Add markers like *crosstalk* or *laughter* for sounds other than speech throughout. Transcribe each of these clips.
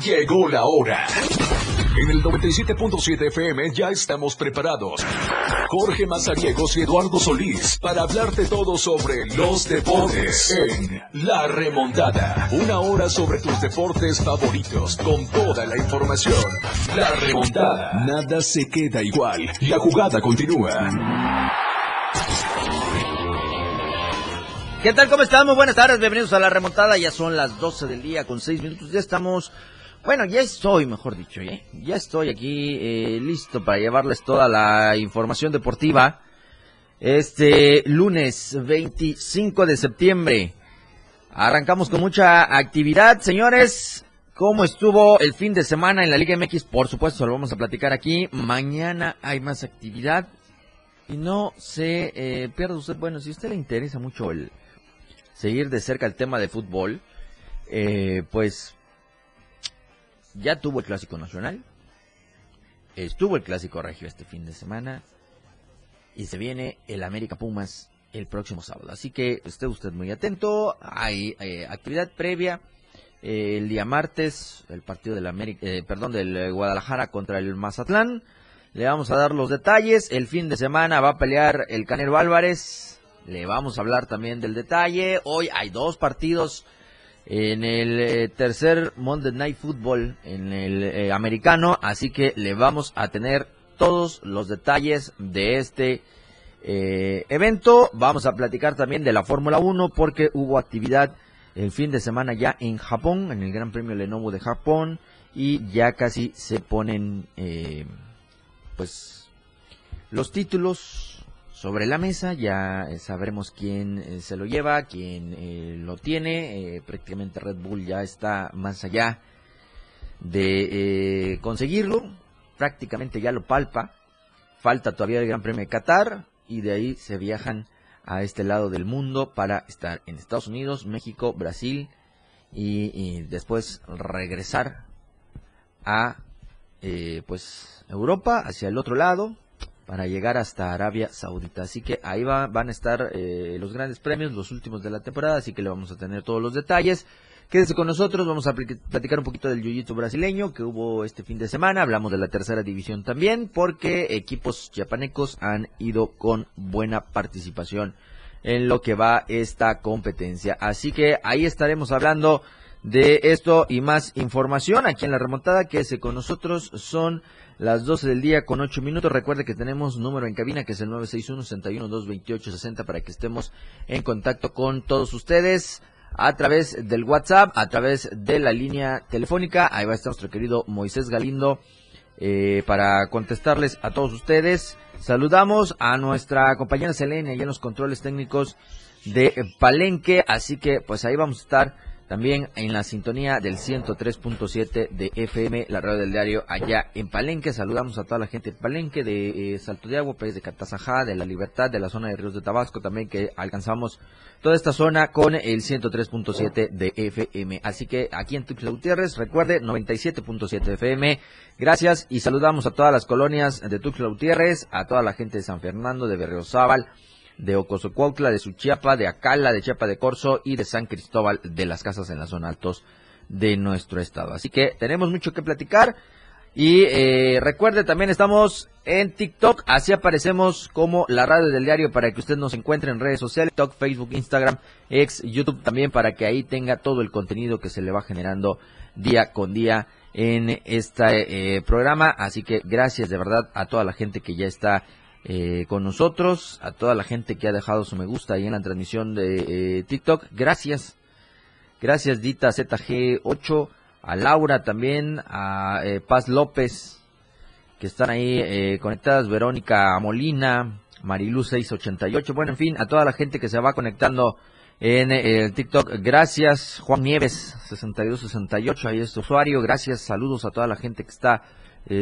Llegó la hora. En el 97.7 FM ya estamos preparados. Jorge Mazariegos y Eduardo Solís para hablarte todo sobre los deportes en La Remontada. Una hora sobre tus deportes favoritos con toda la información. La Remontada. Nada se queda igual. La jugada continúa. ¿Qué tal? ¿Cómo estamos? Buenas tardes, bienvenidos a la remontada. Ya son las 12 del día con 6 minutos. Ya estamos, bueno, ya estoy, mejor dicho, ¿eh? ya estoy aquí eh, listo para llevarles toda la información deportiva. Este lunes 25 de septiembre. Arrancamos con mucha actividad, señores. ¿Cómo estuvo el fin de semana en la Liga MX? Por supuesto, lo vamos a platicar aquí. Mañana hay más actividad. Y no se eh, pierda usted, bueno, si a usted le interesa mucho el, seguir de cerca el tema de fútbol, eh, pues ya tuvo el Clásico Nacional, estuvo el Clásico Regio este fin de semana y se viene el América Pumas el próximo sábado. Así que esté usted muy atento, hay eh, actividad previa. Eh, el día martes, el partido del América, perdón, del Guadalajara contra el Mazatlán. Le vamos a dar los detalles. El fin de semana va a pelear el Canero Álvarez le vamos a hablar también del detalle. Hoy hay dos partidos en el eh, tercer Monday Night Football en el eh, americano, así que le vamos a tener todos los detalles de este eh, evento. Vamos a platicar también de la Fórmula 1 porque hubo actividad el fin de semana ya en Japón, en el Gran Premio Lenovo de Japón y ya casi se ponen pues los títulos sobre la mesa, ya eh, sabremos quién eh, se lo lleva, quién eh, lo tiene, prácticamente Red Bull ya está más allá de conseguirlo, prácticamente ya lo palpa, falta todavía el Gran Premio de Qatar y de ahí se viajan a este lado del mundo para estar en Estados Unidos, México, Brasil y, después regresar a pues Europa hacia el otro lado para llegar hasta Arabia Saudita. Así que ahí va, van a estar eh, los grandes premios, los últimos de la temporada, así que le vamos a tener todos los detalles. Quédese con nosotros, vamos a platicar un poquito del jiu brasileño que hubo este fin de semana, hablamos de la tercera división también, porque equipos chiapanecos han ido con buena participación en lo que va esta competencia. Así que ahí estaremos hablando de esto y más información aquí en la remontada. Quédese con nosotros, son las 12 del día con 8 minutos. Recuerde que tenemos número en cabina que es el 961-61-228-60 para que estemos en contacto con todos ustedes a través del WhatsApp, a través de la línea telefónica. Ahí va a estar nuestro querido Moisés Galindo eh, para contestarles a todos ustedes. Saludamos a nuestra compañera Selene y en los controles técnicos de Palenque, así que pues ahí vamos a estar también en la sintonía del 103.7 de FM, la radio del diario allá en Palenque. Saludamos a toda la gente de Palenque, de eh, Salto de Agua, país de Catazajá, de La Libertad, de la zona de Ríos de Tabasco, también que alcanzamos toda esta zona con el 103.7 de FM. Así que aquí en Tuxtla Gutiérrez, recuerde, 97.7 FM. Gracias y saludamos a todas las colonias de Tuxtla Gutiérrez, a toda la gente de San Fernando, de Berriozábal, de Ocosocuautla, de Suchiapa, de Acala, de Chiapa de Corzo y de San Cristóbal de las Casas en la zona altos de nuestro estado. Así que tenemos mucho que platicar. Y eh, recuerde, también estamos en TikTok, así aparecemos como la radio del diario para que usted nos encuentre en redes sociales, TikTok, Facebook, Instagram, ex, YouTube también para que ahí tenga todo el contenido que se le va generando día con día en este programa. Así que gracias de verdad a toda la gente que ya está eh, con nosotros, a toda la gente que ha dejado su me gusta ahí en la transmisión de eh, TikTok. Gracias. Gracias Dita ZG8, a Laura también, a eh, Paz López, que están ahí conectadas, Verónica Molina, Mariluz 688, bueno, en fin, a toda la gente que se va conectando en el TikTok. Gracias, Juan Nieves 6268, ahí es tu usuario. Gracias, saludos a toda la gente que está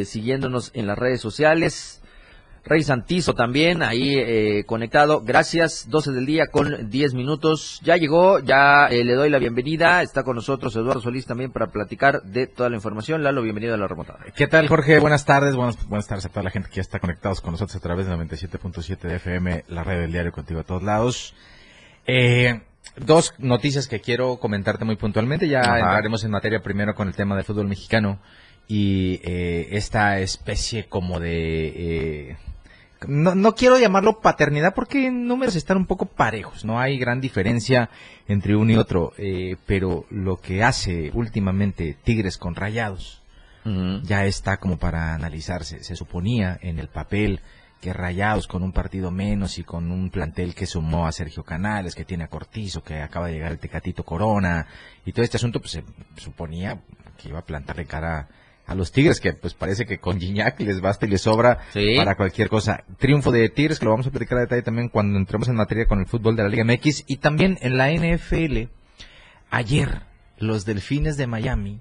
siguiéndonos en las redes sociales. Rey Santizo también ahí eh, conectado. Gracias, 12 del día con 10 minutos. Ya llegó, ya eh, le doy la bienvenida. Está con nosotros Eduardo Solís también para platicar de toda la información. Lalo, bienvenido a la remontada. ¿Qué tal, Jorge? Buenas tardes. Buenas, buenas tardes a toda la gente que ya está conectados con nosotros a través de 97.7 de FM, la red del diario contigo a todos lados. Eh, dos noticias que quiero comentarte muy puntualmente. Ya Ajá. entraremos en materia primero con el tema del fútbol mexicano y eh, esta especie como de... eh, no, no quiero llamarlo paternidad porque en números están un poco parejos, no hay gran diferencia entre uno y otro, eh, pero lo que hace últimamente Tigres con Rayados ya está como para analizarse. Se suponía en el papel que Rayados con un partido menos y con un plantel que sumó a Sergio Canales, que tiene a Cortizo, que acaba de llegar el Tecatito Corona y todo este asunto, pues se suponía que iba a plantarle cara a los Tigres, que pues parece que con Gignac les basta y les sobra Sí. para cualquier cosa. Triunfo de Tigres, que lo vamos a platicar a detalle también cuando entremos en materia con el fútbol de la Liga MX y también en la NFL. Ayer, los Delfines de Miami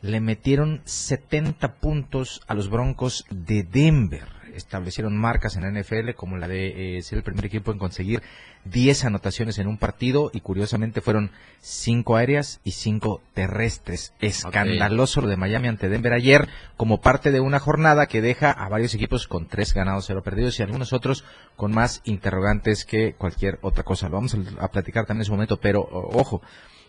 le metieron 70 puntos a los Broncos de Denver. Establecieron marcas en la NFL como la de eh, ser el primer equipo en conseguir 10 anotaciones en un partido y curiosamente fueron 5 aéreas y 5 terrestres. Escandaloso lo de Miami ante Denver ayer como parte de una jornada que deja a varios equipos con 3 ganados, 0 perdidos y algunos otros con más interrogantes que cualquier otra cosa. Lo vamos a, platicar también en su momento, pero ojo,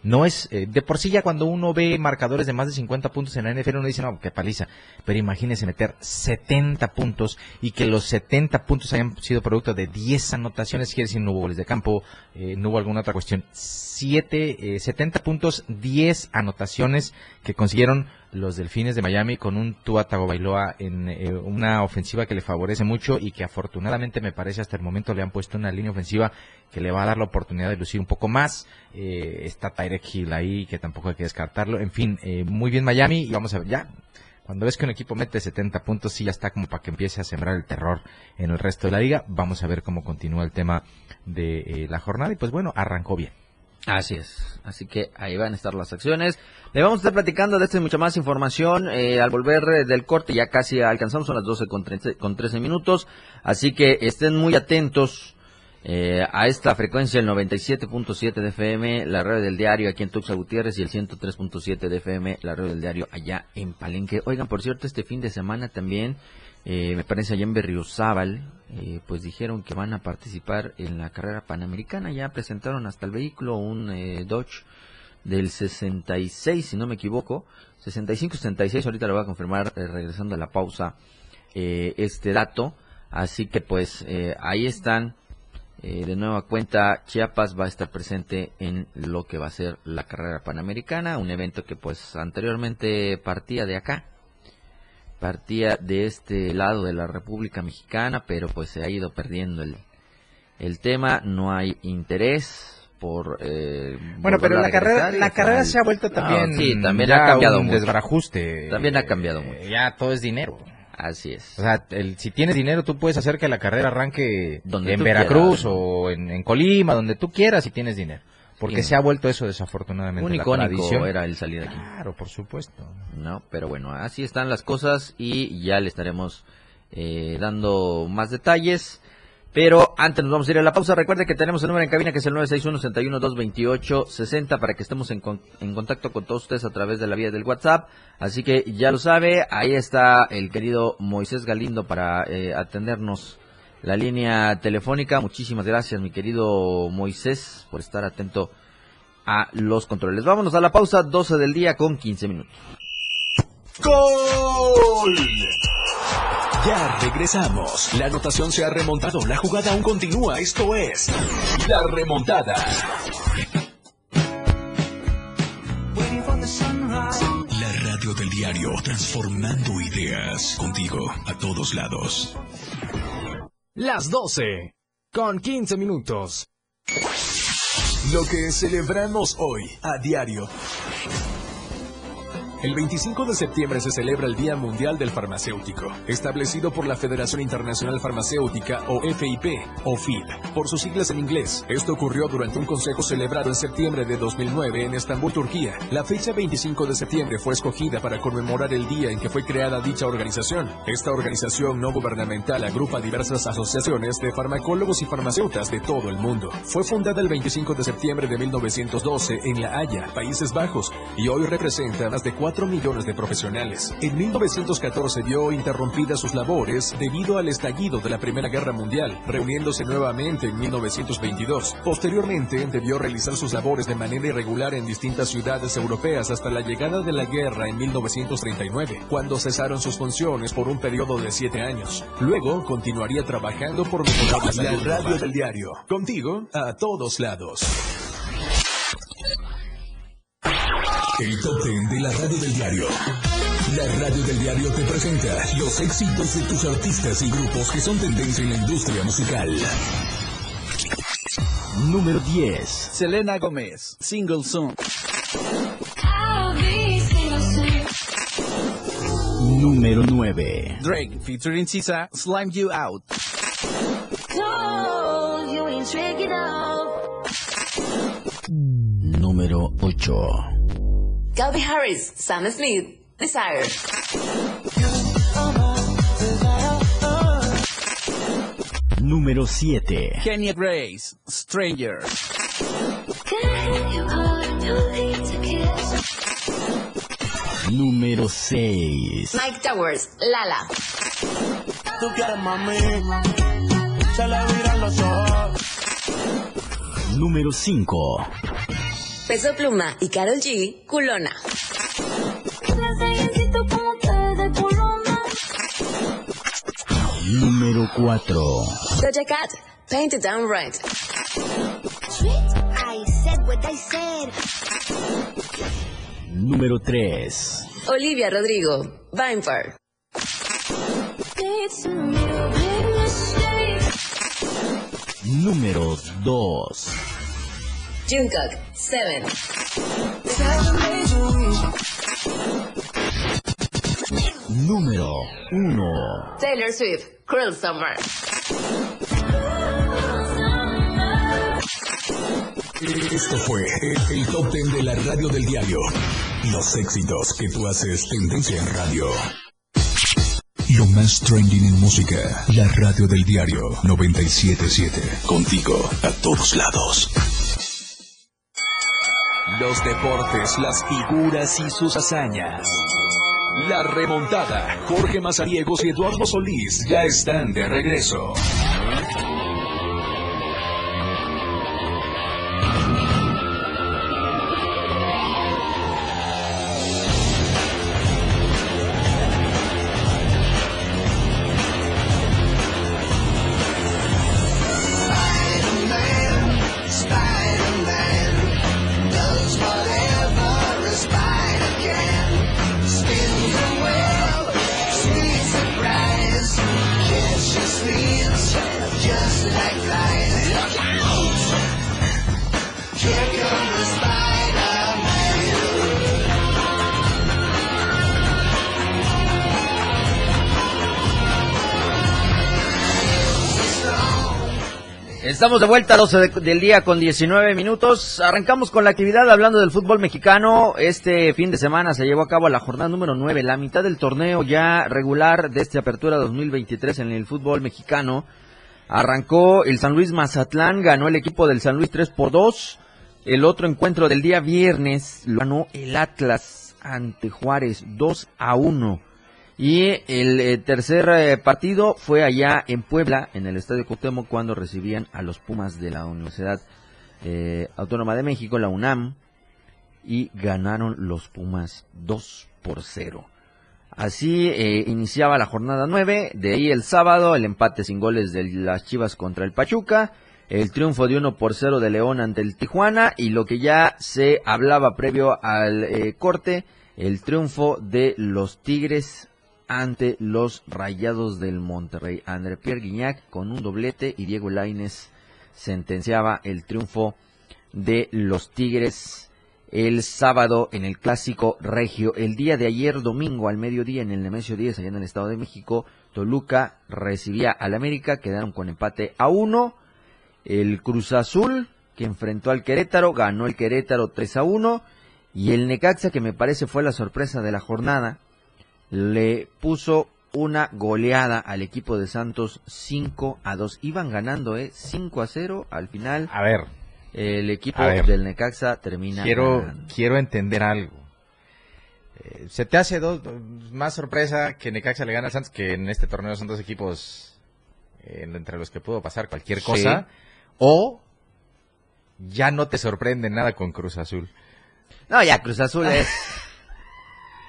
no es, eh, de por sí ya cuando uno ve marcadores de más de 50 puntos en la NFL uno dice, no, qué paliza, pero imagínese meter 70 puntos y que los 70 puntos hayan sido producto de 10 anotaciones, quiere decir no hubo goles de campo, eh, no hubo alguna otra cuestión. 7, eh, 70 puntos, 10 anotaciones que consiguieron los Delfines de Miami con un Tua Tagovailoa en eh, una ofensiva que le favorece mucho y que afortunadamente me parece hasta el momento le han puesto una línea ofensiva que le va a dar la oportunidad de lucir un poco más. Eh, está Tyrek Hill ahí que tampoco hay que descartarlo. En fin, eh, muy bien Miami y vamos a ver ya. Cuando ves que un equipo mete 70 puntos, sí ya está como para que empiece a sembrar el terror en el resto de la liga. Vamos a ver cómo continúa el tema de eh, la jornada y pues bueno, arrancó bien. Así es. Así que ahí van a estar las acciones. Le vamos a estar platicando de esto y mucha más información eh, al volver eh, del corte. Ya casi alcanzamos, son las 12 con 13, con 13 minutos. Así que estén muy atentos eh, a esta frecuencia, el 97.7 de FM, la radio del diario aquí en Tuxa Gutiérrez y el 103.7 de FM, la radio del diario allá en Palenque. Oigan, por cierto, este fin de semana también, eh, me parece allá en Berriozábal, eh, pues dijeron que van a participar en la carrera panamericana. Ya presentaron hasta el vehículo, un eh, Dodge del 66, si no me equivoco. 65-66, ahorita lo voy a confirmar eh, regresando a la pausa eh, este dato. Así que pues ahí están. Eh, de nueva cuenta, Chiapas va a estar presente en lo que va a ser la carrera panamericana, un evento que pues anteriormente partía de acá, partía de este lado de la República Mexicana, pero pues se ha ido perdiendo el, el tema, no hay interés por eh, Bueno, pero la carrera, la carrera se ha vuelto No, también, sí, también ha cambiado un mucho. desbarajuste. También ha cambiado Eh, mucho. Ya todo es dinero. Así es. O sea, el- si tienes dinero, tú puedes hacer que la carrera arranque Donde en Veracruz quieras. o en, en Colima, donde tú quieras, si tienes dinero. Porque Sí. se ha vuelto eso desafortunadamente. un icónico era el salir aquí. Claro, por supuesto. No, pero bueno, así están las cosas y ya le estaremos eh, dando más detalles. Pero antes nos vamos a ir a la pausa. Recuerde que tenemos el número en cabina que es el 961-61-228-60 para que estemos en, con- en contacto con todos ustedes a través de la vía del WhatsApp. Así que ya lo sabe, ahí está el querido Moisés Galindo para eh, atendernos la línea telefónica. Muchísimas gracias, mi querido Moisés, por estar atento a los controles. Vámonos a la pausa, 12 del día con 15 minutos. ¡Gol! Ya regresamos. La anotación se ha remontado. La jugada aún continúa. Esto es La Remontada. La radio del diario, transformando ideas contigo a todos lados. Las 12 con 15 minutos. Lo que celebramos hoy a diario. El 25 de septiembre se celebra el Día Mundial del Farmacéutico, establecido por la Federación Internacional Farmacéutica o FIP o FIP, por sus siglas en inglés. Esto ocurrió durante un consejo celebrado en septiembre de 2009 en Estambul, Turquía. La fecha 25 de septiembre fue escogida para conmemorar el día en que fue creada dicha organización. Esta organización no gubernamental agrupa diversas asociaciones de farmacólogos y farmacéutas de todo el mundo. Fue fundada el 25 de septiembre de 1912 en La Haya, Países Bajos, y hoy representa más de 4 millones de profesionales. En 1914 vio interrumpidas sus labores debido al estallido de la Primera Guerra Mundial, reuniéndose nuevamente en 1922. Posteriormente debió realizar sus labores de manera irregular en distintas ciudades europeas hasta la llegada de la guerra en 1939, cuando cesaron sus funciones por un periodo de siete años. Luego continuaría trabajando por mejorar la radio del diario. Contigo a todos lados. El top ten de la radio del diario. La radio del diario te presenta los éxitos de tus artistas y grupos que son tendencia en la industria musical. Número 10. Selena Gómez, Single Song. Número 9. Drake featuring Sisa, Slime You Out. Número 8. Calvin Harris, Sam Smith, Desire. Número 7. Kenya Grace, Stranger. Número 6. Mike Towers, Lala. Tú quieres mami, se le viran los ojos. Número 5. Peso Pluma y Carol G, Culona. Número 4. Doja Cat, Paint It Down Right. I said what I said. Número 3. Olivia Rodrigo, Vampire. Número 2. Jungkook, Seven. Número 1. Taylor Swift, Cruel Summer. Esto fue el top ten de la radio del diario. Los éxitos que tú haces tendencia en radio. Lo más trending en música. La radio del diario 977. Contigo a todos lados. Los deportes, las figuras y sus hazañas. La remontada. Jorge Mazariegos y Eduardo Solís ya están de regreso. Estamos de vuelta a 12 del día con 19 minutos. Arrancamos con la actividad hablando del fútbol mexicano. Este fin de semana se llevó a cabo la jornada número 9, la mitad del torneo ya regular de esta apertura 2023 en el fútbol mexicano. Arrancó el San Luis Mazatlán, ganó el equipo del San Luis 3 por 2. El otro encuentro del día viernes lo ganó el Atlas ante Juárez 2 a 1. Y el eh, tercer eh, partido fue allá en Puebla, en el Estadio Cuauhtémoc, cuando recibían a los Pumas de la Universidad eh, Autónoma de México, la UNAM, y ganaron los Pumas 2 por 0. Así iniciaba la jornada 9, de ahí el sábado el empate sin goles de las Chivas contra el Pachuca, el triunfo de 1 por 0 de León ante el Tijuana y lo que ya se hablaba previo al corte, el triunfo de los Tigres ante los Rayados del Monterrey. André Pierre Guignac con un doblete y Diego Laines sentenciaba el triunfo de los Tigres el sábado en el clásico regio. El día de ayer, domingo al mediodía en el Nemesio 10, allá en el Estado de México, Toluca recibía al América, quedaron con empate a uno. El Cruz Azul, que enfrentó al Querétaro, ganó el Querétaro 3 a 1. Y el Necaxa, que me parece fue la sorpresa de la jornada, le puso una goleada al equipo de Santos 5 a 2. Iban ganando, ¿eh? 5 a 0 al final. A ver. El equipo del Necaxa termina quiero, Quiero entender algo. Eh, ¿Se te hace dos, más sorpresa que Necaxa le gana al Santos, que en este torneo son dos equipos eh, entre los que pudo pasar cualquier Sí. cosa? ¿O ya no te sorprende nada con Cruz Azul? No, ya Cruz Azul es. *laughs*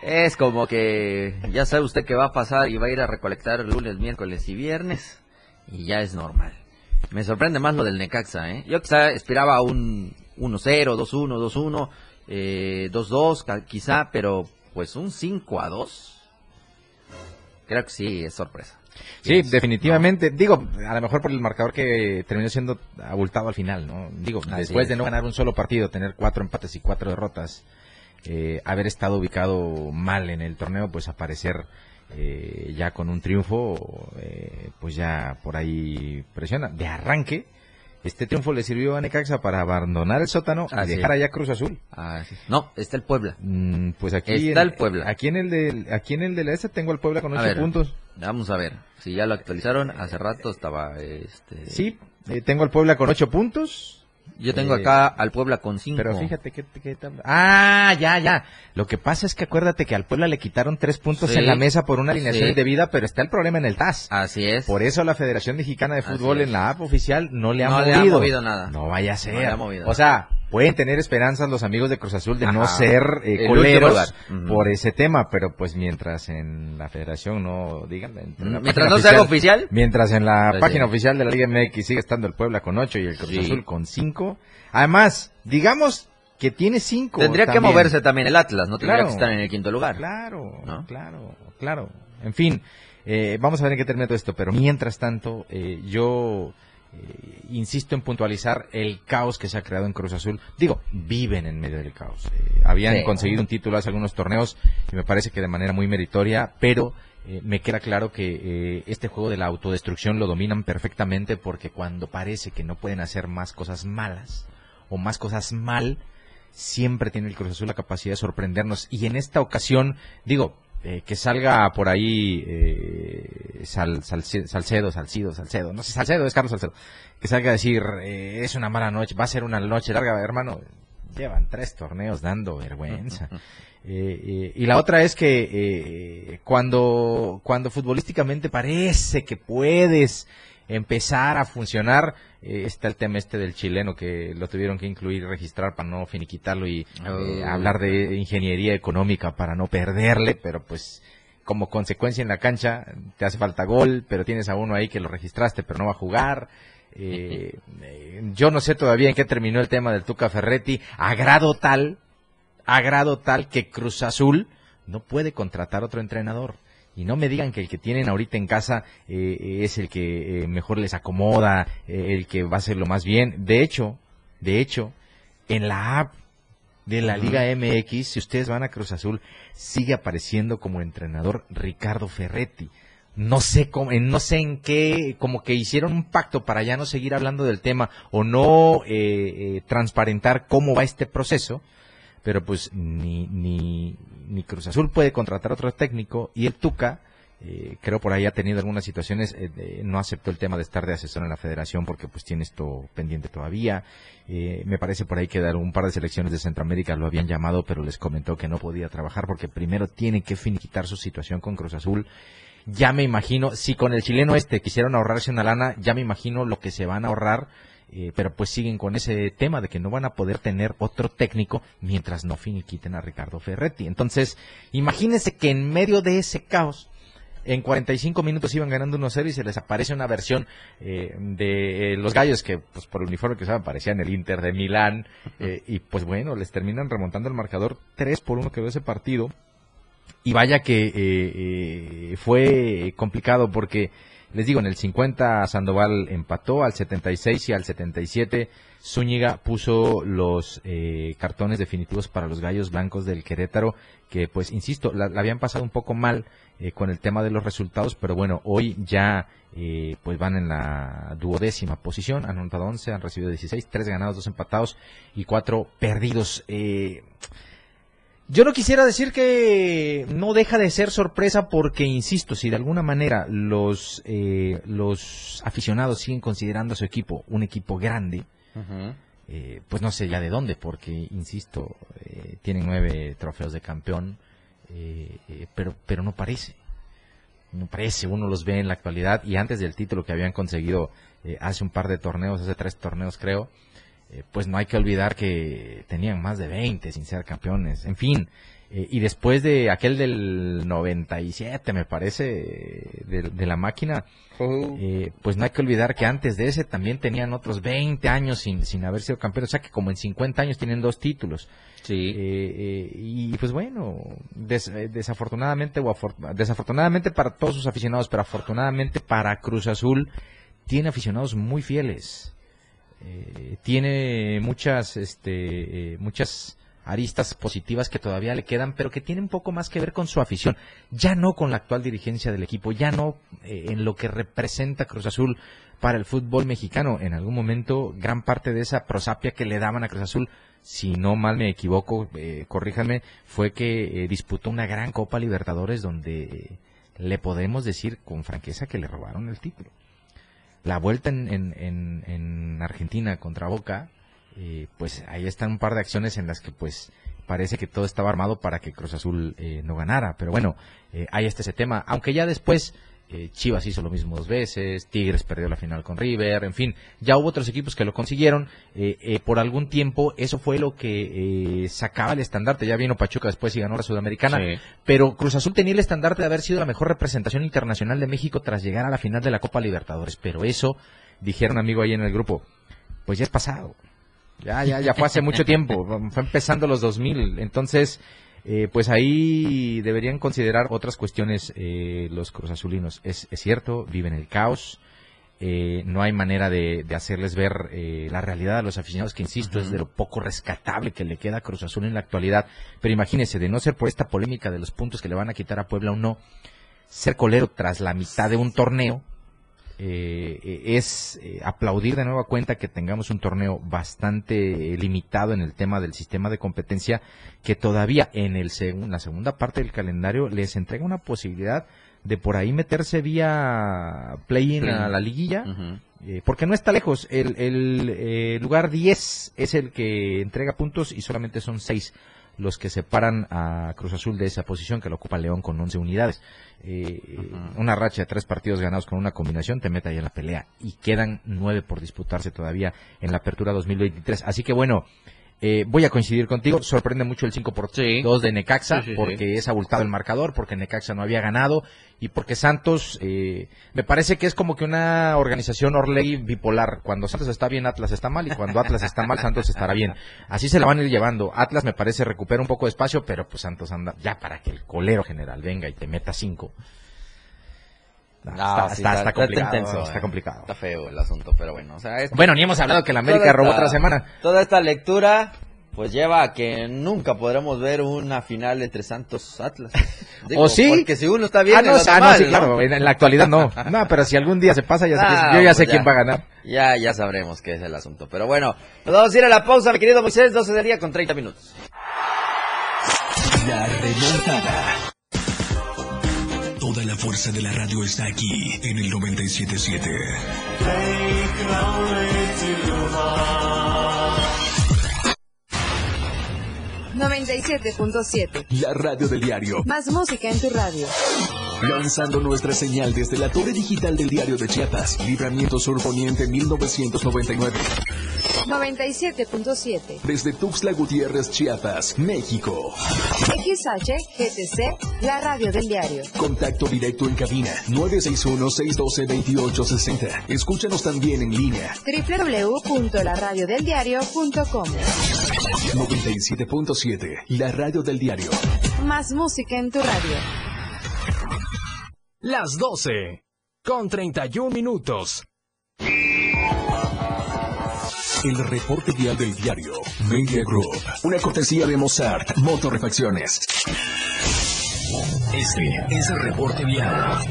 Es como que ya sabe usted que va a pasar y va a ir a recolectar lunes, miércoles y viernes. Y ya es normal. Me sorprende más lo del Necaxa, ¿eh? Yo quizá esperaba un 1-0, 2-1, 2-1, eh, 2-2, ca- quizá, pero pues un 5-2. Creo que sí, es sorpresa. Sí, Es- definitivamente. Digo, a lo mejor por el marcador que terminó siendo abultado al final, ¿no? Digo, Así después de no ganar un solo partido, tener cuatro empates y cuatro derrotas, eh, haber estado ubicado mal en el torneo, pues aparecer eh, ya con un triunfo, eh, pues ya por ahí presiona. De arranque, este triunfo le sirvió a Necaxa para abandonar el sótano y dejar allá Cruz Azul. Ah, sí. No, está el Puebla. Mm, pues aquí Está en- el Puebla. Aquí en el de, aquí en el de la este tengo al Puebla con ocho ver. puntos. Vamos a ver. Si ya lo actualizaron, hace rato estaba este. Sí, eh, tengo al Puebla con ocho puntos. Yo tengo Eh, acá al Puebla con 5. Pero fíjate que, que Ah, ya, ya. Lo que pasa es que acuérdate que al Puebla le quitaron tres puntos Sí. en la mesa por una alineación Sí. indebida, pero está el problema en el TAS. Así es. Por eso la Federación Mexicana de Fútbol en la app oficial no le ha No movido. le ha movido nada. No vaya a ser. No le ha movido o sea, pueden tener esperanzas los amigos de Cruz Azul de no ser eh, coleros por ese tema, pero pues mientras en la Federación no digan, Mientras no haga oficial. Mientras en la Pues página sí. oficial de la Liga MX sigue estando el Puebla con 8 y el Cruz Sí. Azul con 5. Además, digamos que tiene 5. Tendría que moverse también el Atlas, no tendría Claro. que estar en el quinto lugar. Claro, ¿No? claro, claro. En fin, eh, vamos a ver en qué termina todo esto, pero mientras tanto, eh, yo eh, insisto en puntualizar el caos que se ha creado en Cruz Azul. Digo, viven en medio del caos. Eh, habían Sí. conseguido un título hace algunos torneos y me parece que de manera muy meritoria, pero eh, me queda claro que eh, este juego de la autodestrucción lo dominan perfectamente porque cuando parece que no pueden hacer más cosas malas o más cosas mal, siempre tiene el Cruz Azul la capacidad de sorprendernos. Y en esta ocasión, digo, eh, que salga por ahí eh, Sal- Salce- Salcedo, Salcido, Salcedo, no sé, Salcedo, es Carlos Salcedo, que salga a decir, eh, es una mala noche, va a ser una noche larga, hermano. Llevan tres torneos dando vergüenza. Eh, eh, y la otra es que cuando, cuando futbolísticamente parece que puedes empezar a funcionar, eh, está el tema este del chileno que lo tuvieron que incluir y registrar para no finiquitarlo y eh, Oh. hablar de ingeniería económica para no perderle, pero pues como consecuencia en la cancha te hace falta gol, pero tienes a uno ahí que lo registraste pero no va a jugar. Eh, eh, yo no sé todavía en qué terminó el tema del Tuca Ferretti, a grado tal, a grado tal que Cruz Azul no puede contratar otro entrenador. Y no me digan que el que tienen ahorita en casa eh, es el que eh, mejor les acomoda, eh, el que va a hacerlo más bien. De hecho, de hecho, en la app de la Liga MX, si ustedes van a Cruz Azul, sigue apareciendo como entrenador Ricardo Ferretti. No sé cómo, no sé en qué, como que hicieron un pacto para ya no seguir hablando del tema o no eh, eh, transparentar cómo va este proceso, pero pues ni, ni, ni Cruz Azul puede contratar otro técnico y el Tuca, eh, creo por ahí ha tenido algunas situaciones, eh, de- no aceptó el tema de estar de asesor en la federación porque pues tiene esto pendiente todavía. Eh, me parece por ahí que dar un par de selecciones de Centroamérica lo habían llamado, pero les comentó que no podía trabajar porque primero tiene que finiquitar su situación con Cruz Azul. Ya me imagino, si con el chileno este quisieron ahorrarse una lana, ya me imagino lo que se van a ahorrar, eh, pero pues siguen con ese tema de que no van a poder tener otro técnico mientras no finiquiten a Ricardo Ferretti. Entonces, imagínense que en medio de ese caos, en 45 minutos iban ganando 1-0 y se les aparece una versión eh, de eh, los gallos que, pues por el uniforme que usaban, parecían el Inter de Milán. eh, y pues bueno, les terminan remontando el marcador 3 por 1 quedó ese partido. Y vaya que eh, eh, fue complicado porque, les digo, en el 50 Sandoval empató, al 76 y al 77 Zúñiga puso los eh, cartones definitivos para los gallos blancos del Querétaro, que pues, insisto, la, habían pasado un poco mal eh, con el tema de los resultados, pero bueno, hoy ya eh, pues van en la duodécima posición, han anotado 11, han recibido 16, 3 ganados, 2 empatados y 4 perdidos. Eh, yo no quisiera decir que no deja de ser sorpresa porque, insisto, si de alguna manera los, eh, los aficionados siguen considerando a su equipo un equipo grande, eh, pues no sé ya de dónde, porque, insisto, eh, tienen nueve trofeos de campeón, eh, eh, pero, pero no parece. No parece, uno los ve en la actualidad y antes del título que habían conseguido eh, hace un par de torneos, hace tres torneos creo, eh, pues no hay que olvidar que tenían más de 20 sin ser campeones. En fin, eh, y después de aquel del 97, me parece, de, de la máquina, eh, pues no hay que olvidar que antes de ese también tenían otros 20 años sin, sin haber sido campeones. O sea que como en 50 años tienen dos títulos. Sí. Y pues bueno, des- desafortunadamente, o afor- desafortunadamente para todos sus aficionados, pero afortunadamente para Cruz Azul, tiene aficionados muy fieles. Eh, tiene muchas, este, eh, muchas aristas positivas que todavía le quedan, pero que tienen poco más que ver con su afición, ya no con la actual dirigencia del equipo, ya no eh, en lo que representa Cruz Azul para el fútbol mexicano. En algún momento, gran parte de esa prosapia que le daban a Cruz Azul, si no mal me equivoco, eh, corríjanme, fue que disputó una gran Copa Libertadores donde le podemos decir con franqueza que le robaron el título la vuelta en, en, en, en Argentina contra Boca, eh, pues ahí están un par de acciones en las que pues parece que todo estaba armado para que Cruz Azul eh, no ganara. Pero bueno, eh, ahí está ese tema. Aunque ya después eh, Chivas hizo lo mismo dos veces, Tigres perdió la final con River, en fin, ya hubo otros equipos que lo consiguieron. Eh, eh, por algún tiempo eso fue lo que eh, sacaba el estandarte. Ya vino Pachuca después y ganó la Sudamericana. Sí. Pero Cruz Azul tenía el estandarte de haber sido la mejor representación internacional de México tras llegar a la final de la Copa Libertadores. Pero eso, dijeron amigo ahí en el grupo, pues ya es pasado. Ya, ya, ya fue hace mucho tiempo. Fue empezando los 2000. Entonces, eh, pues ahí deberían considerar otras cuestiones eh, los Cruz Azulinos. Es, es cierto, viven el caos. eh, no hay manera de, de hacerles ver eh, la realidad a los aficionados, que insisto, es de lo poco rescatable que le queda a Cruz Azul en la actualidad. Pero imagínense, de no ser por esta polémica de los puntos que le van a quitar a Puebla o no, ser colero tras la mitad de un torneo eh, es eh, aplaudir de nueva cuenta que tengamos un torneo bastante eh, limitado en el tema del sistema de competencia que todavía en el segun- la segunda parte del calendario les entrega una posibilidad de por ahí meterse vía play-in a la liguilla eh, porque no está lejos. El, el, eh, lugar 10 es el que entrega puntos y solamente son 6 los que separan a Cruz Azul de esa posición que lo ocupa León con 11 unidades. Eh, Una racha de tres partidos ganados con una combinación te mete ahí en la pelea y quedan 9 por disputarse todavía en la apertura 2023. Así que bueno, eh, voy a coincidir contigo, sorprende mucho el 5 por 2 de Necaxa, porque es abultado el marcador, porque Necaxa no había ganado y porque Santos, eh, me parece que es como que una organización Orley bipolar, cuando Santos está bien, Atlas está mal y cuando Atlas está mal, Santos estará bien. Así se la van a ir llevando. Atlas me parece recupera un poco de espacio, pero pues Santos anda ya para que el colero general venga y te meta 5. Está, complicado. Está feo el asunto, pero bueno. Bueno, ni hemos hablado que la América robó otra semana. Toda esta lectura pues lleva a que nunca podremos ver una final entre Santos Atlas. *laughs* ¿O sí? Porque si uno está bien, ah, no, el ah, sí, claro, en, la actualidad no. *laughs* No, pero si algún día se pasa, ya ah, yo ya pues sé quién va a ganar. Ya, ya sabremos qué es el asunto. Pero bueno, nos vamos a ir a la pausa, mi querido Moisés, 12 del día con 30 minutos. La remontada. Toda la fuerza de la radio está aquí en el 977. 97.7. La radio del diario. Más música en tu radio. Lanzando nuestra señal desde la torre digital del diario de Chiapas. Libramiento Sur Poniente 1999. 97.7. Desde Tuxtla Gutiérrez, Chiapas, México. XH GTC, la radio del diario. Contacto directo en cabina 961-612-2860. Escúchanos también en línea www.laradiodeldiario.com. 97.7. La radio del diario. Más música en tu radio. Las 12 con 31 minutos. El reporte vial del diario Media Group. Una cortesía de Mozart Motorrefacciones. Este es el reporte vial.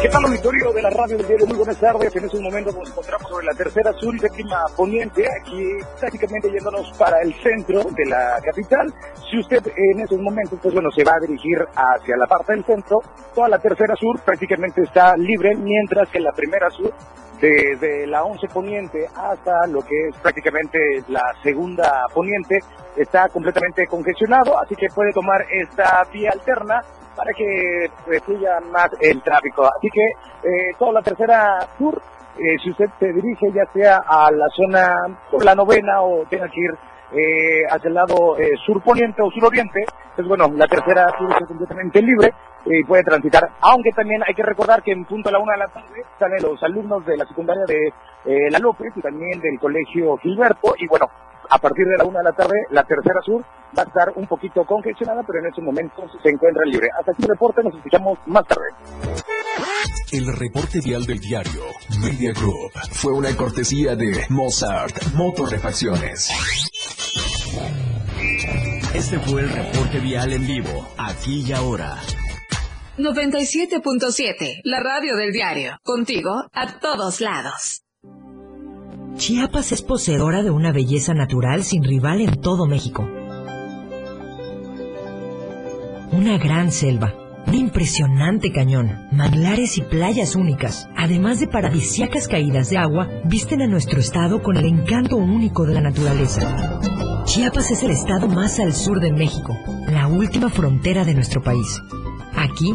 ¿Qué tal, auditorio de la radio del diario? Muy buenas tardes. En estos momentos nos encontramos sobre la tercera sur y séptima poniente, aquí prácticamente yéndonos para el centro de la capital. Si usted en estos momentos, pues bueno, se va a dirigir hacia la parte del centro, toda la tercera sur prácticamente está libre, mientras que la primera sur desde la 11 poniente hasta lo que es prácticamente la segunda poniente está completamente congestionado, así que puede tomar esta vía alterna para que fluya más el tráfico. Así que eh, toda la tercera sur, eh, si usted se dirige ya sea a la zona por la novena o tenga que ir eh, hacia el lado eh, surponiente o suroriente, pues bueno, la tercera sur es completamente libre y puede transitar, aunque también hay que recordar que en punto a la una de la tarde salen los alumnos de la secundaria de eh, La López y también del colegio Gilberto y bueno, a partir de la una de la tarde, la tercera sur va a estar un poquito congestionada, pero en estos momentos se encuentra libre. Hasta aquí el reporte, nos escuchamos más tarde. El reporte vial del diario Media Group fue una cortesía de Mozart Motorrefacciones. Este fue el reporte vial en vivo, aquí y ahora. 97.7, la radio del diario. Contigo a todos lados. Chiapas es poseedora de una belleza natural sin rival en todo México. Una gran selva, un impresionante cañón, manglares y playas únicas, además de paradisíacas caídas de agua, visten a nuestro estado con el encanto único de la naturaleza. Chiapas es el estado más al sur de México, la última frontera de nuestro país. Aquí,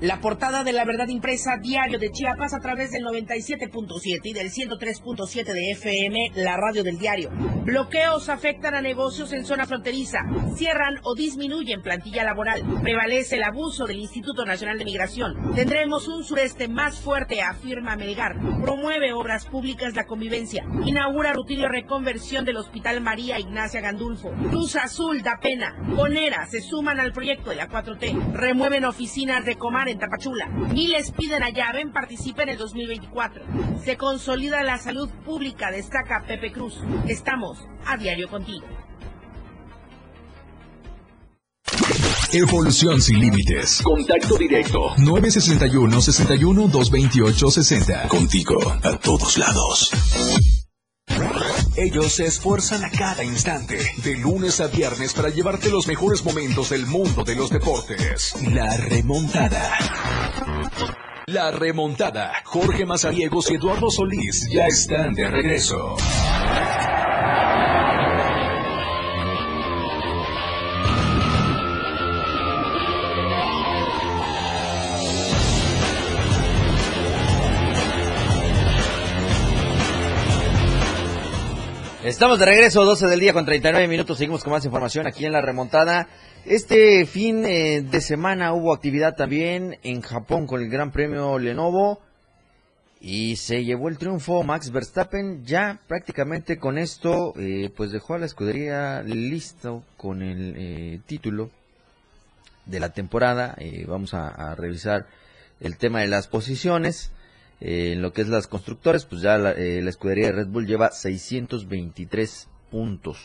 La portada de la verdad impresa diario de Chiapas a través del 97.7 y del 103.7 de FM, la radio del diario. Bloqueos afectan a negocios en zona fronteriza. Cierran o disminuyen plantilla laboral. Prevalece el abuso del Instituto Nacional de Migración. Tendremos un sureste más fuerte, afirma Melgar. Promueve obras públicas la convivencia. Inaugura rutilio reconversión del Hospital María Ignacia Gandulfo. Cruz Azul da pena. Conera se suman al proyecto de la 4T. Remueven oficinas de Comar en Tapachula. Miles piden a Ven participe en el 2024. Se consolida la salud pública, destaca Pepe Cruz. Estamos a diario contigo. Evolución sin límites. Contacto directo. 961 61 228 60. Contigo a todos lados. Ellos se esfuerzan a cada instante, de lunes a viernes, para llevarte los mejores momentos del mundo de los deportes. La remontada. La remontada. Jorge Mazariegos y Eduardo Solís ya están de regreso. Estamos de regreso, 12 del día con 39 minutos. Seguimos con más información aquí en la remontada. Este fin eh, de semana hubo actividad también en Japón con el Gran Premio Lenovo y se llevó el triunfo Max Verstappen. Ya prácticamente con esto, eh, pues dejó a la escudería listo con el eh, título de la temporada. vamos a revisar el tema de las posiciones. Eh, en lo que es las constructores, pues ya eh, la, escudería de Red Bull lleva 623 puntos.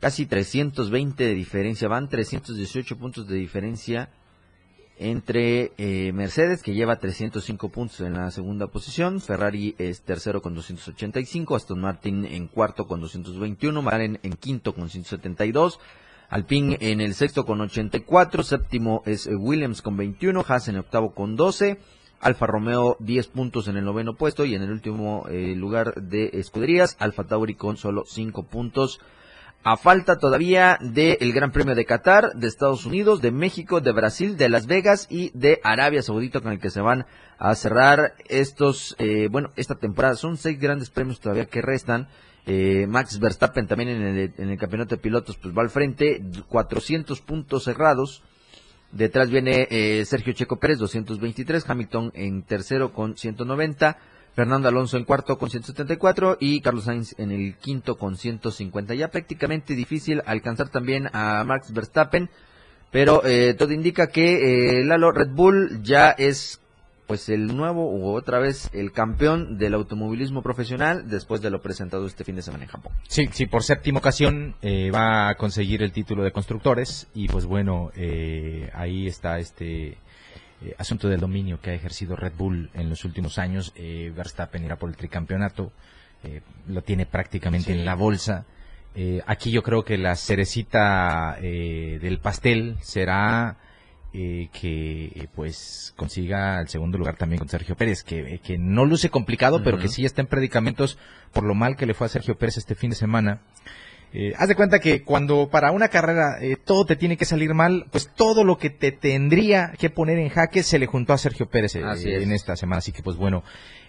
Casi 320 de diferencia, van 318 puntos de diferencia entre eh, Mercedes, que lleva 305 puntos en la segunda posición, Ferrari es tercero con 285, Aston Martin en cuarto con 221, McLaren en quinto con 172, Alpine en el sexto con 84, séptimo es Williams con 21, Haas en octavo con 12, Alfa Romeo 10 puntos en el noveno puesto y en el último eh, lugar de escuderías, Alfa Tauri con solo 5 puntos. A falta todavía del Gran Premio de Qatar, de Estados Unidos, de México, de Brasil, de Las Vegas y de Arabia Saudita con el que se van a cerrar estos, eh, bueno, esta temporada. Son seis grandes premios todavía que restan. Eh, Max Verstappen también en el, en el campeonato de pilotos pues va al frente, 400 puntos cerrados. Detrás viene eh, Sergio Checo Pérez, 223. Hamilton en tercero con 190. Fernando Alonso en cuarto con 174 y Carlos Sainz en el quinto con 150. Ya prácticamente difícil alcanzar también a Max Verstappen, pero eh, todo indica que eh, Lalo Red Bull ya es pues el nuevo u otra vez el campeón del automovilismo profesional después de lo presentado este fin de semana en Japón. Sí, sí, por séptima ocasión eh, va a conseguir el título de constructores y pues bueno, eh, ahí está este eh, asunto del dominio que ha ejercido Red Bull en los últimos años. Verstappen irá por el tricampeonato, lo tiene prácticamente en la bolsa. aquí yo creo que la cerecita del pastel será eh, que eh, pues consiga el segundo lugar también con Sergio Pérez, que, que no luce complicado, pero que sí está en predicamentos por lo mal que le fue a Sergio Pérez este fin de semana. Eh, haz de cuenta que cuando para una carrera todo te tiene que salir mal, pues todo lo que te tendría que poner en jaque se le juntó a Sergio Pérez en esta semana. Así que pues bueno,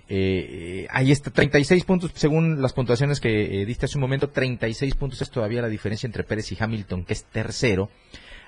ahí está, 36 puntos según las puntuaciones que diste hace un momento, 36 puntos es todavía la diferencia entre Pérez y Hamilton, que es tercero.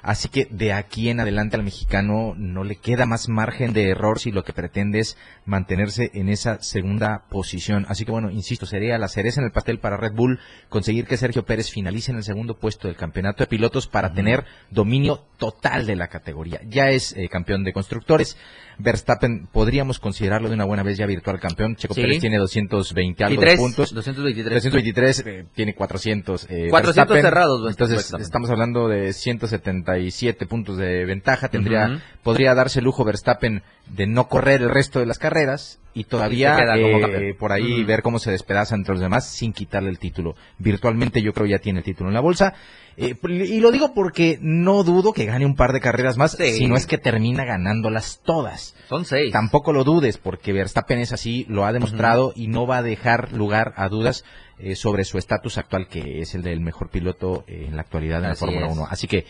Así que de aquí en adelante al mexicano no le queda más margen de error si lo que pretende es mantenerse en esa segunda posición. Así que bueno, insisto, sería la cereza en el pastel para Red Bull conseguir que Sergio Pérez finalice en el segundo puesto del campeonato de pilotos para tener dominio total de la categoría. Ya es eh, campeón de constructores. Verstappen podríamos considerarlo de una buena vez ya virtual campeón. Checo Pérez tiene 220 algo de puntos. 223. 223 eh, tiene 400. Eh, 400 cerrados. Entonces estamos hablando de 177 puntos de ventaja. Tendría, podría darse el lujo Verstappen de no correr el resto de las carreras y todavía eh, por ahí ver cómo se despedaza entre los demás sin quitarle el título. Virtualmente yo creo ya tiene el título en la bolsa. Eh, y lo digo porque no dudo que gane un par de carreras más, si no es que termina ganándolas todas. Son seis. Tampoco lo dudes, porque Verstappen es así, lo ha demostrado y no va a dejar lugar a dudas eh, sobre su estatus actual, que es el del mejor piloto en la actualidad en la Fórmula 1. Así que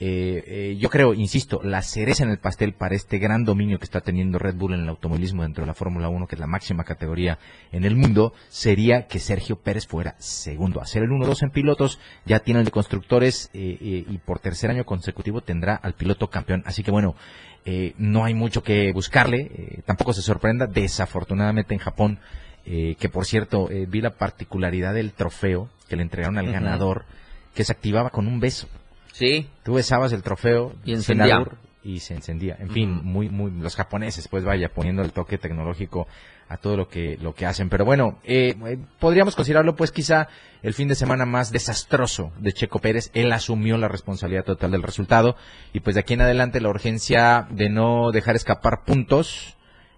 eh, eh, yo creo, insisto, la cereza en el pastel para este gran dominio que está teniendo Red Bull en el automovilismo dentro de la Fórmula 1, que es la máxima categoría en el mundo, sería que Sergio Pérez fuera segundo. Hacer el 1-2 en pilotos, ya tiene el de constructores eh, y por tercer año consecutivo tendrá al piloto campeón. Así que bueno, no hay mucho que buscarle, tampoco se sorprenda, desafortunadamente en Japón, que por cierto, vi la particularidad del trofeo que le entregaron al ganador, que se activaba con un beso. Sí. Tú besabas el trofeo y encendía. Y se encendía. En fin, muy, muy, los japoneses, pues vaya, poniendo el toque tecnológico a todo lo que, lo que hacen. Pero bueno, eh, eh, podríamos considerarlo pues quizá el fin de semana más desastroso de Checo Pérez. Él asumió la responsabilidad total del resultado y pues de aquí en adelante la urgencia de no dejar escapar puntos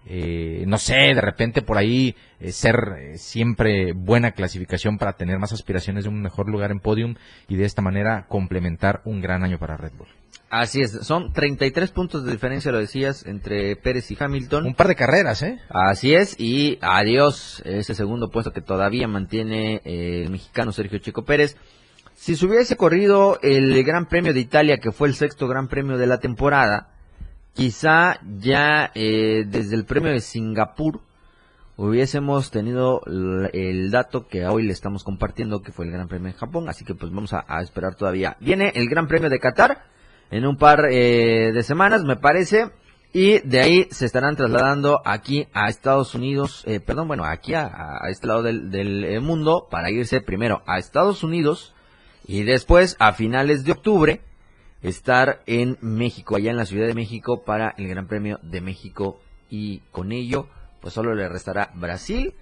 eh, no sé, de repente por ahí eh, ser eh, siempre buena clasificación para tener más aspiraciones de un mejor lugar en podium y de esta manera complementar un gran año para Red Bull. Así es, son 33 puntos de diferencia, lo decías, entre Pérez y Hamilton. Un par de carreras, ¿eh? Así es, y adiós ese segundo puesto que todavía mantiene el mexicano Sergio Chico Pérez. Si se hubiese corrido el Gran Premio de Italia, que fue el sexto Gran Premio de la temporada, quizá ya eh, desde el premio de Singapur hubiésemos tenido el dato que hoy le estamos compartiendo, que fue el Gran Premio de Japón, así que pues vamos a, esperar todavía. Viene el Gran Premio de Qatar en un par eh, de semanas, me parece, y de ahí se estarán trasladando aquí a Estados Unidos, eh, perdón, bueno, aquí a, este lado del, del mundo, para irse primero a Estados Unidos y después a finales de octubre estar en México, allá en la Ciudad de México para el Gran Premio de México. Y con ello pues solo le restará Brasil,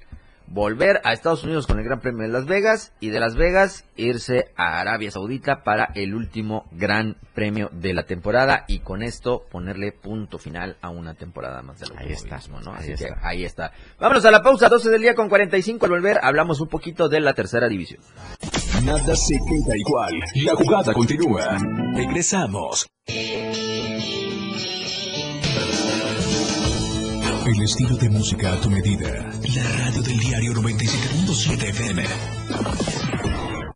volver a Estados Unidos con el Gran Premio de Las Vegas y de Las Vegas irse a Arabia Saudita para el último Gran Premio de la temporada y con esto ponerle punto final a una temporada más del Ahí está, ¿no? Así que ahí está. Vámonos a la pausa, 12 del día con 45 al volver hablamos un poquito de la tercera división. Nada se queda igual. La jugada continúa. Regresamos. El estilo de música a tu medida. La radio del diario 97.7 FM.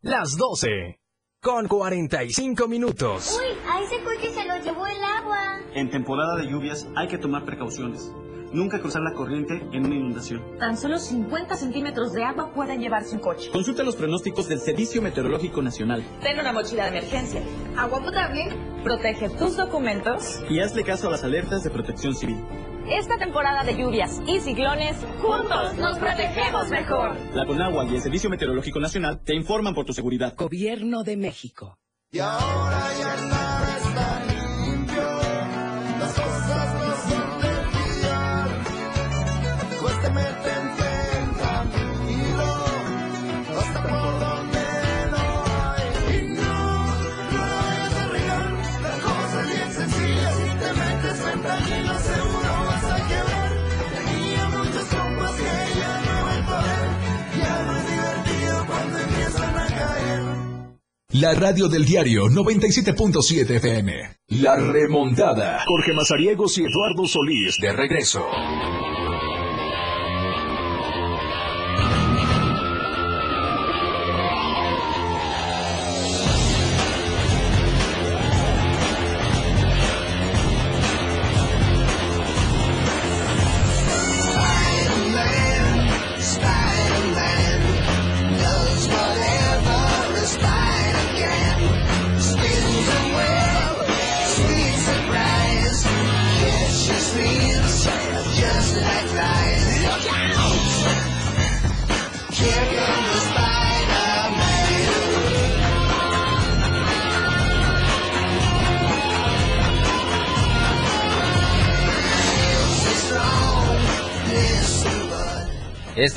Las 12. Con 45 minutos. Uy, a ese coche se lo llevó el agua. En temporada de lluvias hay que tomar precauciones. Nunca cruzar la corriente en una inundación. Tan solo 50 centímetros de agua pueden llevarse un coche. Consulta los pronósticos del Servicio Meteorológico Nacional. Ten una mochila de emergencia. Agua potable. Protege tus documentos. Y hazle caso a las alertas de protección civil. Esta temporada de lluvias y ciclones, juntos nos protegemos mejor. La Conagua y el Servicio Meteorológico Nacional te informan por tu seguridad. Gobierno de México. Y ahora ya nada está La radio del diario 97.7 FM. La remontada. Jorge Mazariegos y Eduardo Solís de regreso.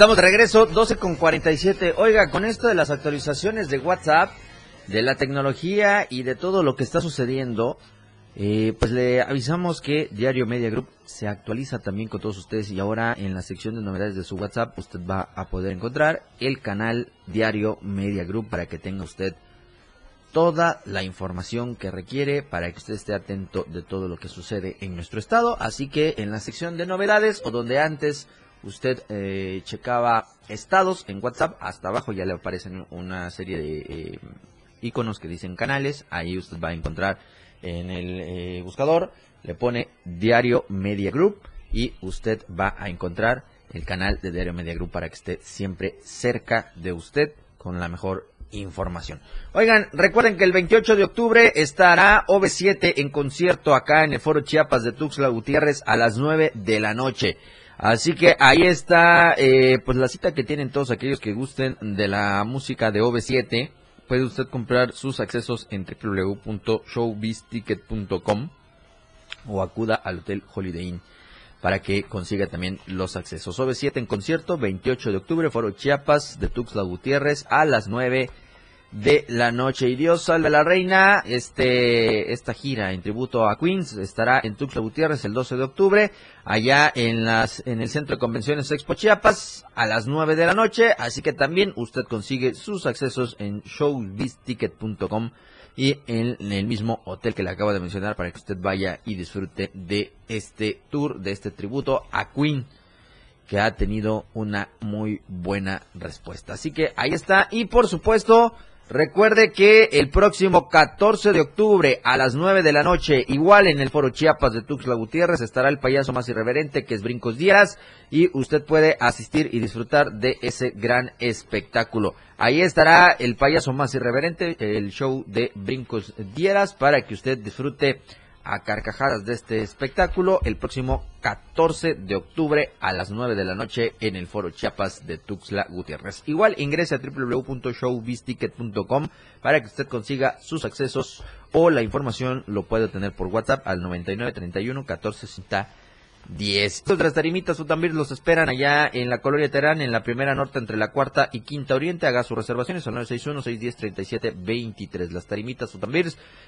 Estamos de regreso, 12 con 47. Oiga, con esto de las actualizaciones de WhatsApp, de la tecnología y de todo lo que está sucediendo, eh, pues le avisamos que Diario Media Group se actualiza también con todos ustedes y ahora en la sección de novedades de su WhatsApp usted va a poder encontrar el canal Diario Media Group para que tenga usted toda la información que requiere para que usted esté atento de todo lo que sucede en nuestro estado. Así que en la sección de novedades o donde antes usted eh, checaba estados en WhatsApp, hasta abajo ya le aparecen una serie de eh, iconos que dicen canales. Ahí usted va a encontrar en el eh, buscador, le pone Diario Media Group y usted va a encontrar el canal de Diario Media Group para que esté siempre cerca de usted con la mejor información. Oigan, recuerden que el 28 de octubre estará OV7 en concierto acá en el Foro Chiapas de Tuxtla Gutiérrez a las 9 de la noche. Así que ahí está eh, pues la cita que tienen todos aquellos que gusten de la música de OV7. Puede usted comprar sus accesos en www.showbizticket.com o acuda al Hotel Holiday Inn para que consiga también los accesos. OV7 en concierto, 28 de octubre, Foro Chiapas de Tuxtla Gutiérrez a las 9 de la noche. Y Dios salve a la reina, este, esta gira en tributo a Queens estará en Tuxtla Gutiérrez el 12 de octubre, allá en las, en el Centro de Convenciones Expo Chiapas a las 9 de la noche, así que también usted consigue sus accesos en showbizticket.com y en el mismo hotel que le acabo de mencionar para que usted vaya y disfrute de este tour, de este tributo a Queen que ha tenido una muy buena respuesta. Así que ahí está. Y por supuesto, recuerde que el próximo 14 de octubre a las 9 de la noche, igual en el Foro Chiapas de Tuxtla Gutiérrez, estará el payaso más irreverente que es Brincos Díaz y usted puede asistir y disfrutar de ese gran espectáculo. Ahí estará el payaso más irreverente, el show de Brincos Dieras, para que usted disfrute a carcajadas de este espectáculo el próximo 14 de octubre a las 9 de la noche en el Foro Chiapas de Tuxtla Gutiérrez. Igual ingrese a www.showbizticket.com para que usted consiga sus accesos o la información lo puede tener por WhatsApp al 9931 14 10. Otras tarimitas o también los esperan allá en la Colonia Terán, en la primera norte entre la cuarta y quinta oriente. Haga sus reservaciones al 961-610-3723. Las tarimitas o también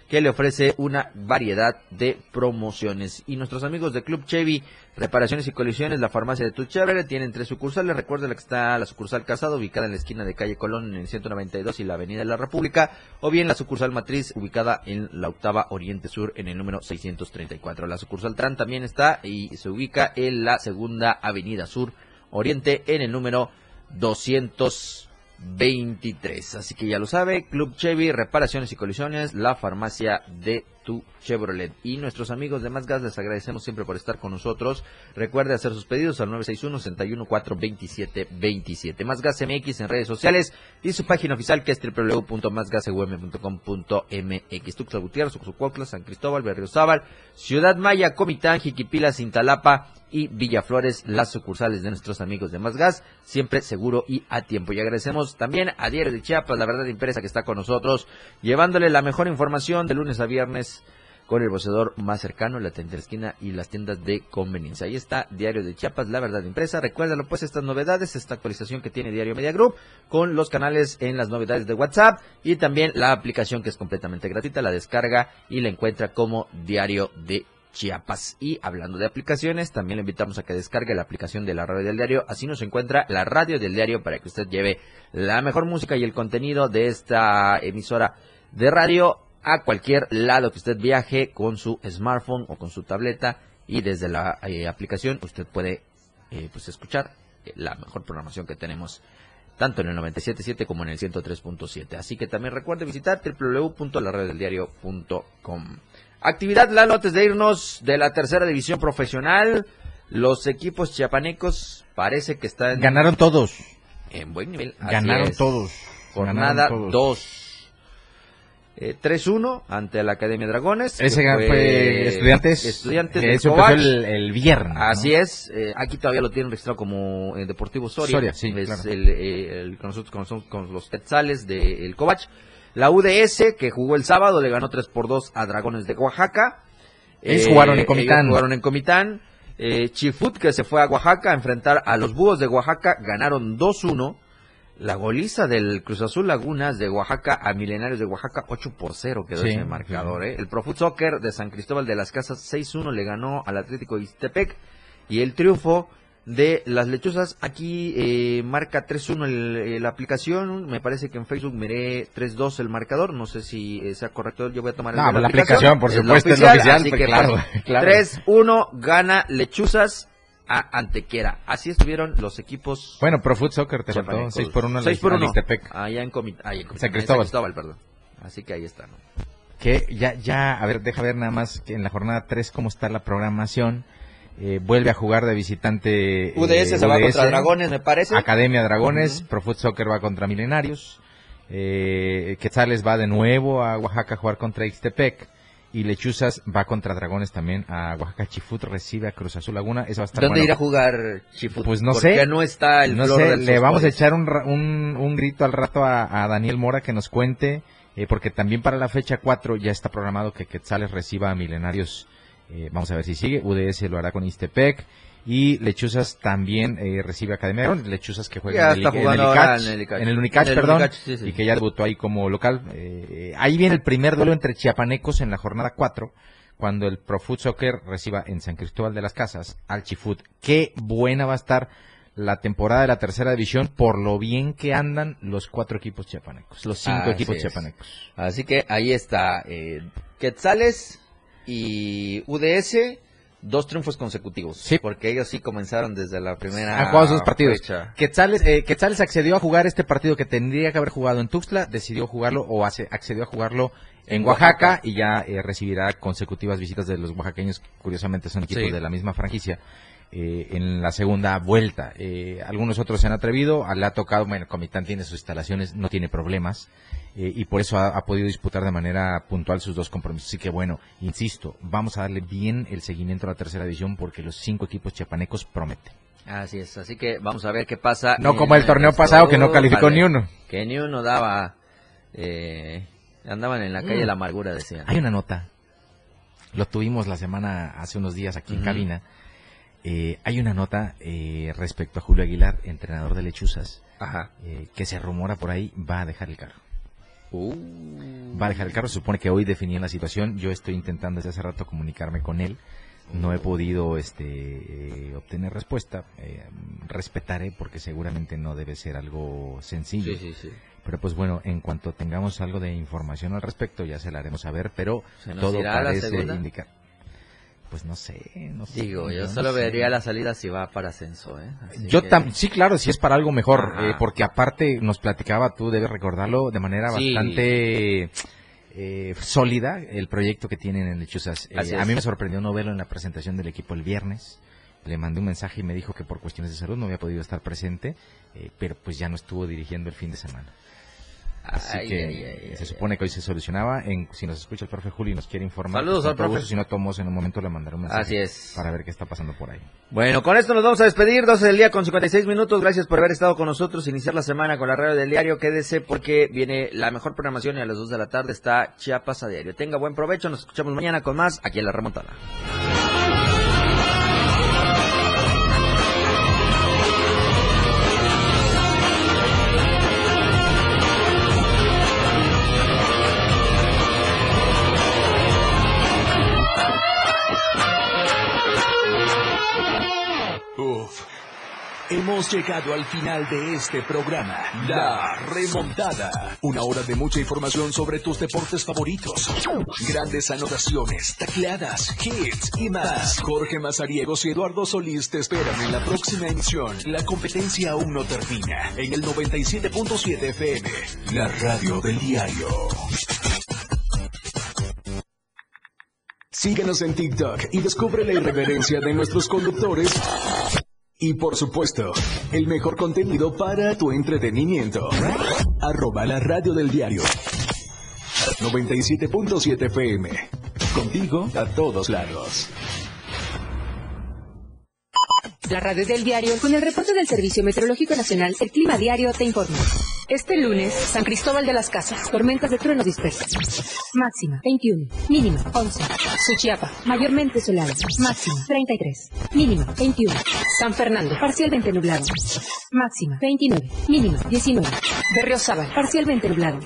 que le ofrece una variedad de promociones. Y nuestros amigos de Club Chevy, reparaciones y colisiones, la farmacia de Tu Chévere, tienen tres sucursales. Recuerden que está la sucursal Casado, ubicada en la esquina de calle Colón en el 192 y la avenida de la República. O bien la sucursal Matriz, ubicada en la octava Oriente Sur en el número 634. La sucursal Tran también está y se ubica en la segunda Avenida Sur Oriente en el número 223. Así que ya lo sabe, Club Chevy, reparaciones y colisiones, la farmacia de tu Chevrolet. Y nuestros amigos de Más Gas les agradecemos siempre por estar con nosotros. Recuerde hacer sus pedidos al 961-614-2727. Más Gas MX en redes sociales y su página oficial que es www.másgasum.com.mx. Tuxtla Gutiérrez, Ocosucuautla, San Cristóbal, Berriozábal, Ciudad Maya, Comitán, Jiquipila, Cintalapa y Villaflores, las sucursales de nuestros amigos de Más Gas, siempre seguro y a tiempo. Y agradecemos también a Diario de Chiapas, la verdad impresa que está con nosotros, llevándole la mejor información de lunes a viernes con el vocedor más cercano, la tienda esquina y las tiendas de conveniencia. Ahí está Diario de Chiapas, la verdad impresa. Recuérdalo pues estas novedades, esta actualización que tiene Diario Media Group con los canales en las novedades de WhatsApp y también la aplicación que es completamente gratuita, la descarga y la encuentra como Diario de Chiapas. Y hablando de aplicaciones, también le invitamos a que descargue la aplicación de la radio del diario. Así nos encuentra la radio del diario para que usted lleve la mejor música y el contenido de esta emisora de radio a cualquier lado que usted viaje con su smartphone o con su tableta. Y desde la eh, aplicación usted puede eh, pues escuchar eh, la mejor programación que tenemos tanto en el 97.7 como en el 103.7. Así que también recuerde visitar www.laradiodeldiario.com. Actividad, Lalo, antes de irnos de la tercera división profesional, los equipos chiapanecos parece que están... Ganaron todos. En buen nivel. Ganaron todos. Jornada Ganaron todos. 2. Eh, 3-1 ante la Academia Dragones. Ese fue Estudiantes. Estudiantes que de eso empezó el, el viernes. ¿no? Así es, eh, aquí todavía lo tienen registrado como eh, Deportivo Soria. Soria, sí, es claro. el, eh, el que nosotros conocemos con los Quetzales del Covach. La UDS, que jugó el sábado, le ganó 3 por 2 a Dragones de Oaxaca. Ellos jugaron en Comitán. ellos jugaron en Comitán. Eh, Chifut, que se fue a Oaxaca a enfrentar a los Búhos de Oaxaca, ganaron 2-1. La goliza del Cruz Azul Lagunas de Oaxaca a Milenarios de Oaxaca, 8 por 0 quedó Sí, ese marcador. ¿eh? El Profut Soccer de San Cristóbal de las Casas 6-1 le ganó al Atlético Ixtepec. Y el triunfo de las lechuzas, aquí eh, marca 3-1 el- eh, la aplicación. Me parece que en Facebook miré 3-2 el marcador. No sé si eh, sea correcto. Yo voy a tomar el No, de la aplicación, por supuesto, es la oficial, así pues, que, claro, pues, *laughs* claro. 3-1 gana lechuzas a Antequera. Así estuvieron los equipos. Bueno, Pro Foot Soccer te faltó. Chiapanecos. 6 por 1 6 por 1. Ixtepec. Allá en. Ahí en Comitán, San en Cristóbal. perdón. Así que ahí está, ¿no? Que ya, ya, a ver, deja ver nada más que en la jornada 3 cómo está la programación. Eh, vuelve a jugar de visitante. eh, UDS se va contra Dragones, me parece. Academia Dragones. Pro Foot Soccer va contra Milenarios. Eh, Quetzales va de nuevo a Oaxaca a jugar contra Ixtepec. Y Lechuzas va contra Dragones también a Oaxaca. Chifut recibe a Cruz Azul Laguna. Eso va a estar ¿Dónde bueno. irá a jugar Chifut? Pues no ¿Por sé. no está el No flor sé, del le vamos a echar un, un, un grito al rato a, a Daniel Mora que nos cuente, eh, porque también para la fecha 4 ya está programado que Quetzales reciba a Milenarios. Eh, vamos a ver si sigue. UDS lo hará con Istepec. Y Lechuzas también eh, recibe Academia. Dragones. Lechuzas que juega en el, en el Icach, en el Icach. en el Unicach, En el perdón, Unicach, sí, sí. y que ya debutó ahí como local. Eh, ahí viene el primer duelo entre chiapanecos en la jornada 4, cuando el Pro Foot Soccer reciba en San Cristóbal de las Casas al Chifut. Qué buena va a estar la temporada de la tercera división por lo bien que andan los cuatro equipos chiapanecos, los cinco Así equipos es. chiapanecos. Así que ahí está. Eh, Quetzales y UDS, dos triunfos consecutivos. Sí. Porque ellos sí comenzaron desde la primera Han jugado sus partidos. fecha. Quetzales, eh, Quetzales accedió a jugar este partido que tendría que haber jugado en Tuxtla, decidió jugarlo o hace- accedió a jugarlo en Oaxaca. y ya eh, recibirá consecutivas visitas de los oaxaqueños, curiosamente son equipos Sí. de la misma franquicia. eh, en la segunda vuelta. Eh, algunos otros se han atrevido, le ha tocado, bueno, Comitán tiene sus instalaciones, no tiene problemas, eh, y por eso ha, ha podido disputar de manera puntual sus dos compromisos. Así que bueno, insisto, vamos a darle bien el seguimiento a la tercera división porque los cinco equipos chiapanecos prometen. Así es, así que vamos a ver qué pasa. No como el torneo pasado que no calificó Vale. ni uno. Que ni uno daba. eh, andaban en la calle de la amargura, decían. Hay una nota. Lo tuvimos la semana, hace unos días aquí en cabina. Eh, hay una nota eh, respecto a Julio Aguilar, entrenador de Lechuzas, Ajá. eh, que se rumora por ahí va a dejar el cargo. Uh. Va a dejar el cargo, se supone que hoy definían la situación. Yo estoy intentando desde hace rato comunicarme con él. No he podido este, eh, obtener respuesta. Eh, respetaré porque seguramente no debe ser algo sencillo. Sí, sí, sí. Pero pues bueno, en cuanto tengamos algo de información al respecto ya se la haremos saber, pero ¿Se nos todo parece indicar. Pues no sé, no sé. Digo, yo solo vería la salida si va para ascenso, ¿eh? Así Yo que- tam sí, claro, si es para algo mejor, eh, porque aparte nos platicaba, tú debes recordarlo de manera Sí. bastante eh, sólida el proyecto que tienen en Lechuzas. Eh, a mí me sorprendió no verlo en la presentación del equipo el viernes. Le mandé un mensaje y me dijo que por cuestiones de salud no había podido estar presente, eh, pero pues ya no estuvo dirigiendo el fin de semana. Así Ay, que ay, ay, se supone que hoy se solucionaba. En, si nos escucha el profe Julio y nos quiere informar, Saludos pues, al profe. gusto, si no tomos en un momento le mandaré un mensaje. Así es. Para ver qué está pasando por ahí. Bueno, con esto nos vamos a despedir, 12 del día con 56 minutos. Gracias por haber estado con nosotros, iniciar la semana con la radio del diario. Quédese porque viene la mejor programación y a las 2 de la tarde está Chiapas a diario. Tenga buen provecho, nos escuchamos mañana con más aquí en La Remontada. Hemos llegado al final de este programa, La Remontada. Una hora de mucha información sobre tus deportes favoritos. Grandes anotaciones, tacleadas, hits y más. Jorge Mazariegos y Eduardo Solís te esperan en la próxima emisión. La competencia aún no termina. En el 97.7 FM, la radio del diario. Síguenos en TikTok y descubre la irreverencia de nuestros conductores. Y por supuesto, el mejor contenido para tu entretenimiento. Arroba la radio del diario. 97.7 FM. Contigo a todos lados. La radio del diario, con el reporte del Servicio Meteorológico Nacional, el Clima Diario te informa. Este lunes, San Cristóbal de las Casas, tormentas de truenos dispersas. Máxima, 21. Mínima, 11. Suchiapa, mayormente soleado. Máxima, 33. Mínima, 21. San Fernando, parcialmente nublado. Máxima, 29. Mínima, 19. Berriozábal, parcialmente nublado.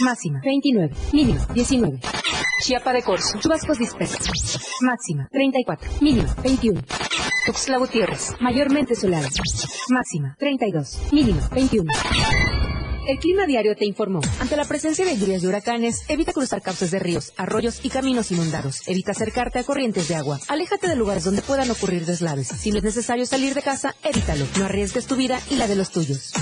Máxima, 29. Mínima, 19. Chiapa de Corzo, chubascos dispersos. Máxima, 34. Mínima, 21. Tuxtla Gutiérrez, mayormente soleado. Máxima, 32. Mínima, 21. El Clima Diario te informó. Ante la presencia de lluvias y huracanes, evita cruzar cauces de ríos, arroyos y caminos inundados. Evita acercarte a corrientes de agua. Aléjate de lugares donde puedan ocurrir deslaves. Si no es necesario salir de casa, evítalo. No arriesgues tu vida y la de los tuyos.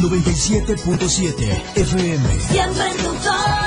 97.7 FM. Siempre en tu.